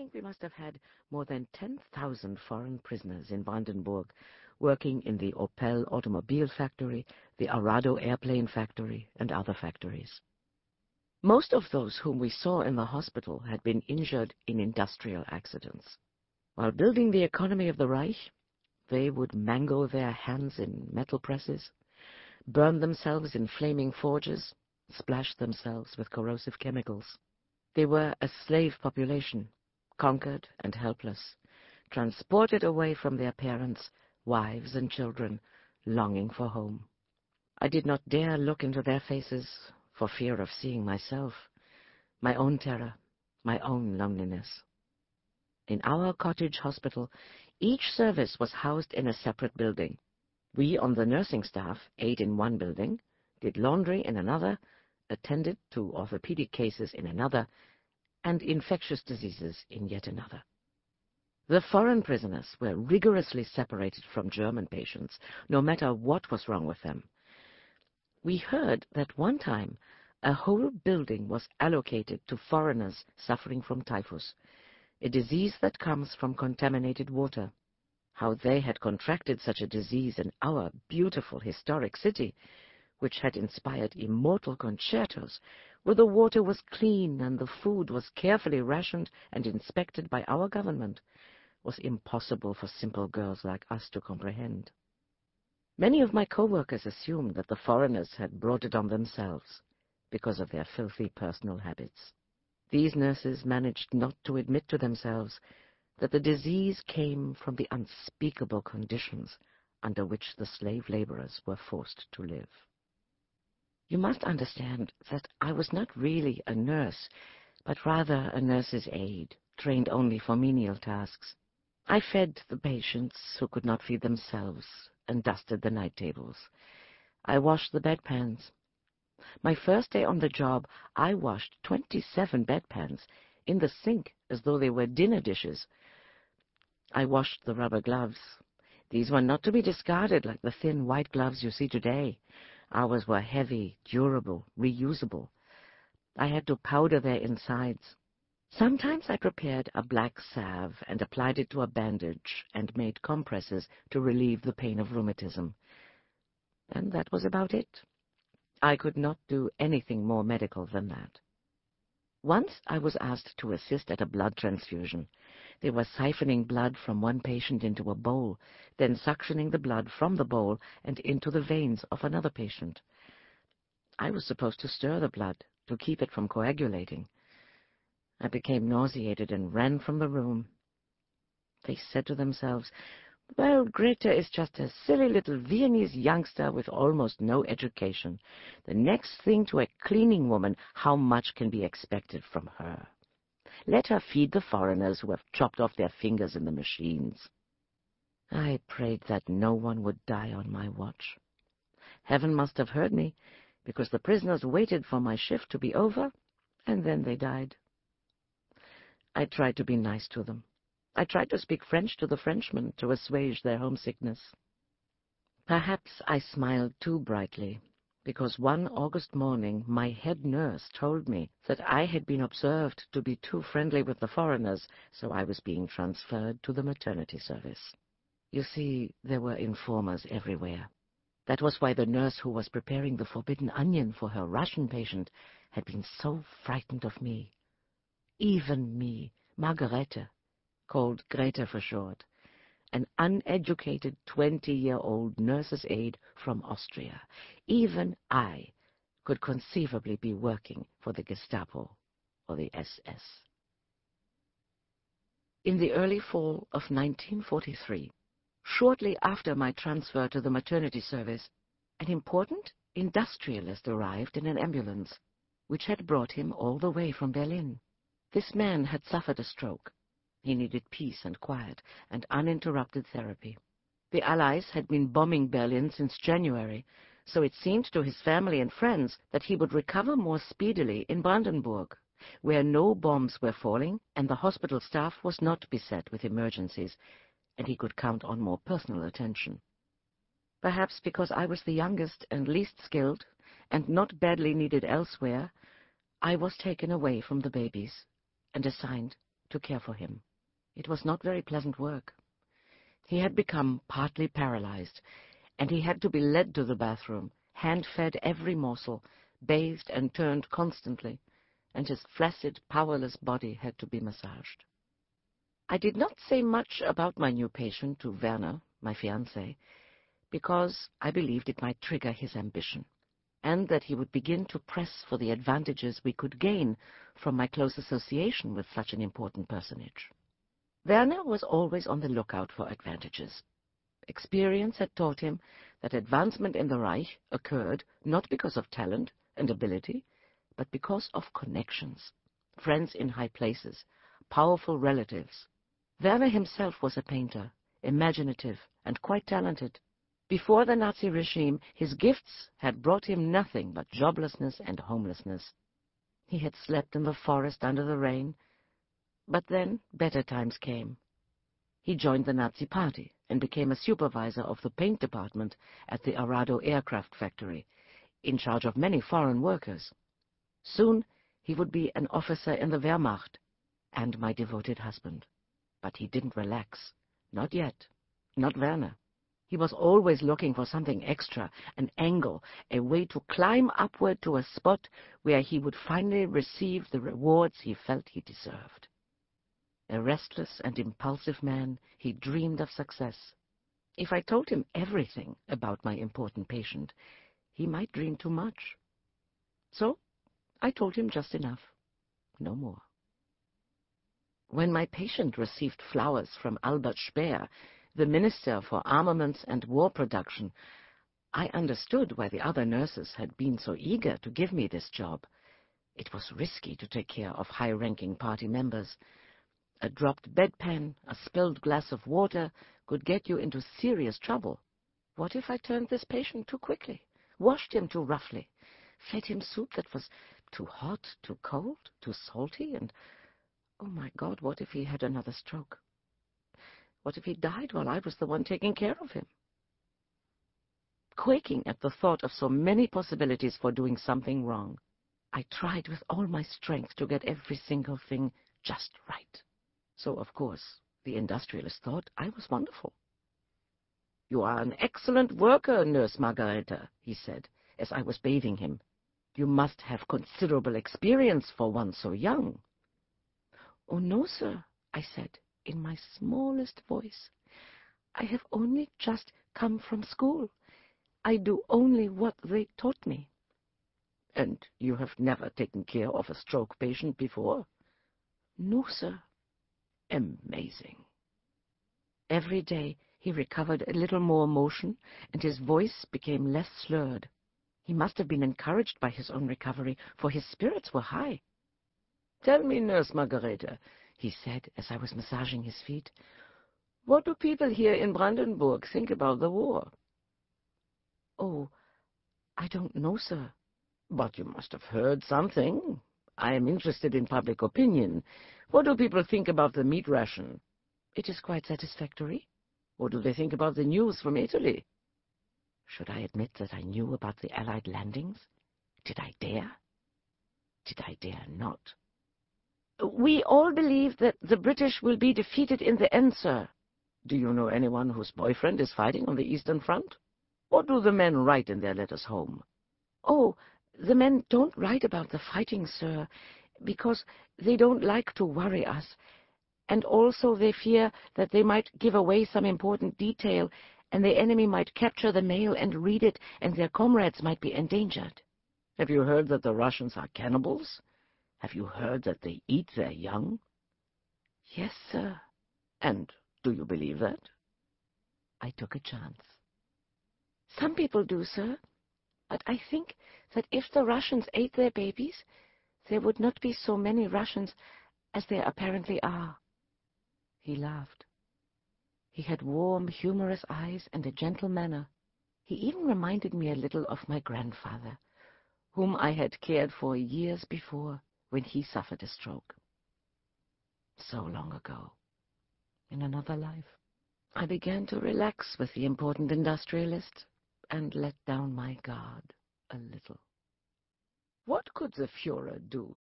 think we must have had more than 10,000 foreign prisoners in Brandenburg working in the Opel automobile factory, the Arado airplane factory, and other factories. Most of those whom we saw in the hospital had been injured in industrial accidents. While building the economy of the Reich, they would mangle their hands in metal presses, burn themselves in flaming forges, splash themselves with corrosive chemicals. They were a slave population, conquered and helpless, transported away from their parents, wives and children, longing for home. I did not dare look into their faces for fear of seeing myself, my own terror, my own loneliness. In our cottage hospital, each service was housed in a separate building. We on the nursing staff ate in one building, did laundry in another, attended to orthopedic cases in another, and infectious diseases in yet another. The foreign prisoners were rigorously separated from German patients, no matter what was wrong with them. We heard that one time a whole building was allocated to foreigners suffering from typhus, a disease that comes from contaminated water. How they had contracted such a disease in our beautiful historic city, which had inspired immortal concertos, where the water was clean and the food was carefully rationed and inspected by our government, was impossible for simple girls like us to comprehend. Many of my co-workers assumed that the foreigners had brought it on themselves because of their filthy personal habits. These nurses managed not to admit to themselves that the disease came from the unspeakable conditions under which the slave laborers were forced to live. You must understand that I was not really a nurse, but rather a nurse's aide, trained only for menial tasks. I fed the patients who could not feed themselves and dusted the night tables. I washed the bedpans. My first day on the job, I washed 27 bedpans in the sink as though they were dinner dishes. I washed the rubber gloves. These were not to be discarded like the thin white gloves you see today. Ours were heavy, durable, reusable. I had to powder their insides. Sometimes I prepared a black salve and applied it to a bandage and made compresses to relieve the pain of rheumatism. And that was about it. I could not do anything more medical than that. Once I was asked to assist at a blood transfusion. They were siphoning blood from one patient into a bowl, then suctioning the blood from the bowl and into the veins of another patient. I was supposed to stir the blood to keep it from coagulating. I became nauseated and ran from the room. They said to themselves, well, Greta is just a silly little Viennese youngster with almost no education. The next thing to a cleaning woman, how much can be expected from her? Let her feed the foreigners who have chopped off their fingers in the machines. I prayed that no one would die on my watch. Heaven must have heard me, because the prisoners waited for my shift to be over, and then they died. I tried to be nice to them. I tried to speak French to the Frenchmen to assuage their homesickness. Perhaps I smiled too brightly, because one August morning my head nurse told me that I had been observed to be too friendly with the foreigners, so I was being transferred to the maternity service. You see, there were informers everywhere. That was why the nurse who was preparing the forbidden onion for her Russian patient had been so frightened of me. Even me, Margarete, called Greta for short, an uneducated twenty-year-old nurse's aide from Austria, even I could conceivably be working for the Gestapo or the SS. In the early fall of 1943, shortly after my transfer to the maternity service, an important industrialist arrived in an ambulance, which had brought him all the way from Berlin. This man had suffered a stroke. He needed peace and quiet and uninterrupted therapy. The Allies had been bombing Berlin since January, so it seemed to his family and friends that he would recover more speedily in Brandenburg, where no bombs were falling and the hospital staff was not beset with emergencies, and he could count on more personal attention. Perhaps because I was the youngest and least skilled, and not badly needed elsewhere, I was taken away from the babies and assigned to care for him. It was not very pleasant work. He had become partly paralyzed, and he had to be led to the bathroom, hand-fed every morsel, bathed and turned constantly, and his flaccid, powerless body had to be massaged. I did not say much about my new patient to Werner, my fiancé, because I believed it might trigger his ambition, and that he would begin to press for the advantages we could gain from my close association with such an important personage. Werner was always on the lookout for advantages. Experience had taught him that advancement in the Reich occurred not because of talent and ability, but because of connections, friends in high places, powerful relatives. Werner himself was a painter, imaginative and quite talented. Before the Nazi regime, his gifts had brought him nothing but joblessness and homelessness. He had slept in the forest under the rain, but then better times came. He joined the Nazi Party and became a supervisor of the paint department at the Arado aircraft factory, in charge of many foreign workers. Soon he would be an officer in the Wehrmacht and my devoted husband. But he didn't relax. Not yet. Not Werner. He was always looking for something extra, an angle, a way to climb upward to a spot where he would finally receive the rewards he felt he deserved. A restless and impulsive man, he dreamed of success. If I told him everything about my important patient, he might dream too much. So I told him just enough, no more. When my patient received flowers from Albert Speer, the Minister for Armaments and War Production, I understood why the other nurses had been so eager to give me this job. It was risky to take care of high-ranking party members, a dropped bedpan, a spilled glass of water could get you into serious trouble. What if I turned this patient too quickly, washed him too roughly, fed him soup that was too hot, too cold, too salty, and, oh my God, what if he had another stroke? What if he died while I was the one taking care of him? Quaking at the thought of so many possibilities for doing something wrong, I tried with all my strength to get every single thing just right. So, of course, the industrialist thought I was wonderful. You are an excellent worker, Nurse Margareta, he said, as I was bathing him. You must have considerable experience for one so young. Oh, no, sir, I said, in my smallest voice. I have only just come from school. I do only what they taught me. And you have never taken care of a stroke patient before? No, sir. Amazing. Every day he recovered a little more motion, and his voice became less slurred. He must have been encouraged by his own recovery, for his spirits were high. Tell me, Nurse Margareta, he said as I was massaging his feet, what do people here in Brandenburg think about the war? Oh, I don't know, sir. But you must have heard something. I am interested in public opinion. What do people think about the meat ration? It is quite satisfactory. What do they think about the news from Italy? Should I admit that I knew about the Allied landings? Did I dare? Did I dare not? We all believe that the British will be defeated in the end, sir. Do you know anyone whose boyfriend is fighting on the Eastern Front? What do the men write in their letters home? Oh, the men don't write about the fighting, sir, because they don't like to worry us, and also they fear that they might give away some important detail, and the enemy might capture the mail and read it, and their comrades might be endangered. Have you heard that the Russians are cannibals? Have you heard that they eat their young? Yes, sir. And do you believe that? I took a chance. Some people do, sir. But I think that if the Russians ate their babies, there would not be so many Russians as there apparently are. He laughed. He had warm, humorous eyes and a gentle manner. He even reminded me a little of my grandfather, whom I had cared for years before when he suffered a stroke. So long ago, in another life, I began to relax with the important industrialist and let down my guard a little. What could the Fuhrer do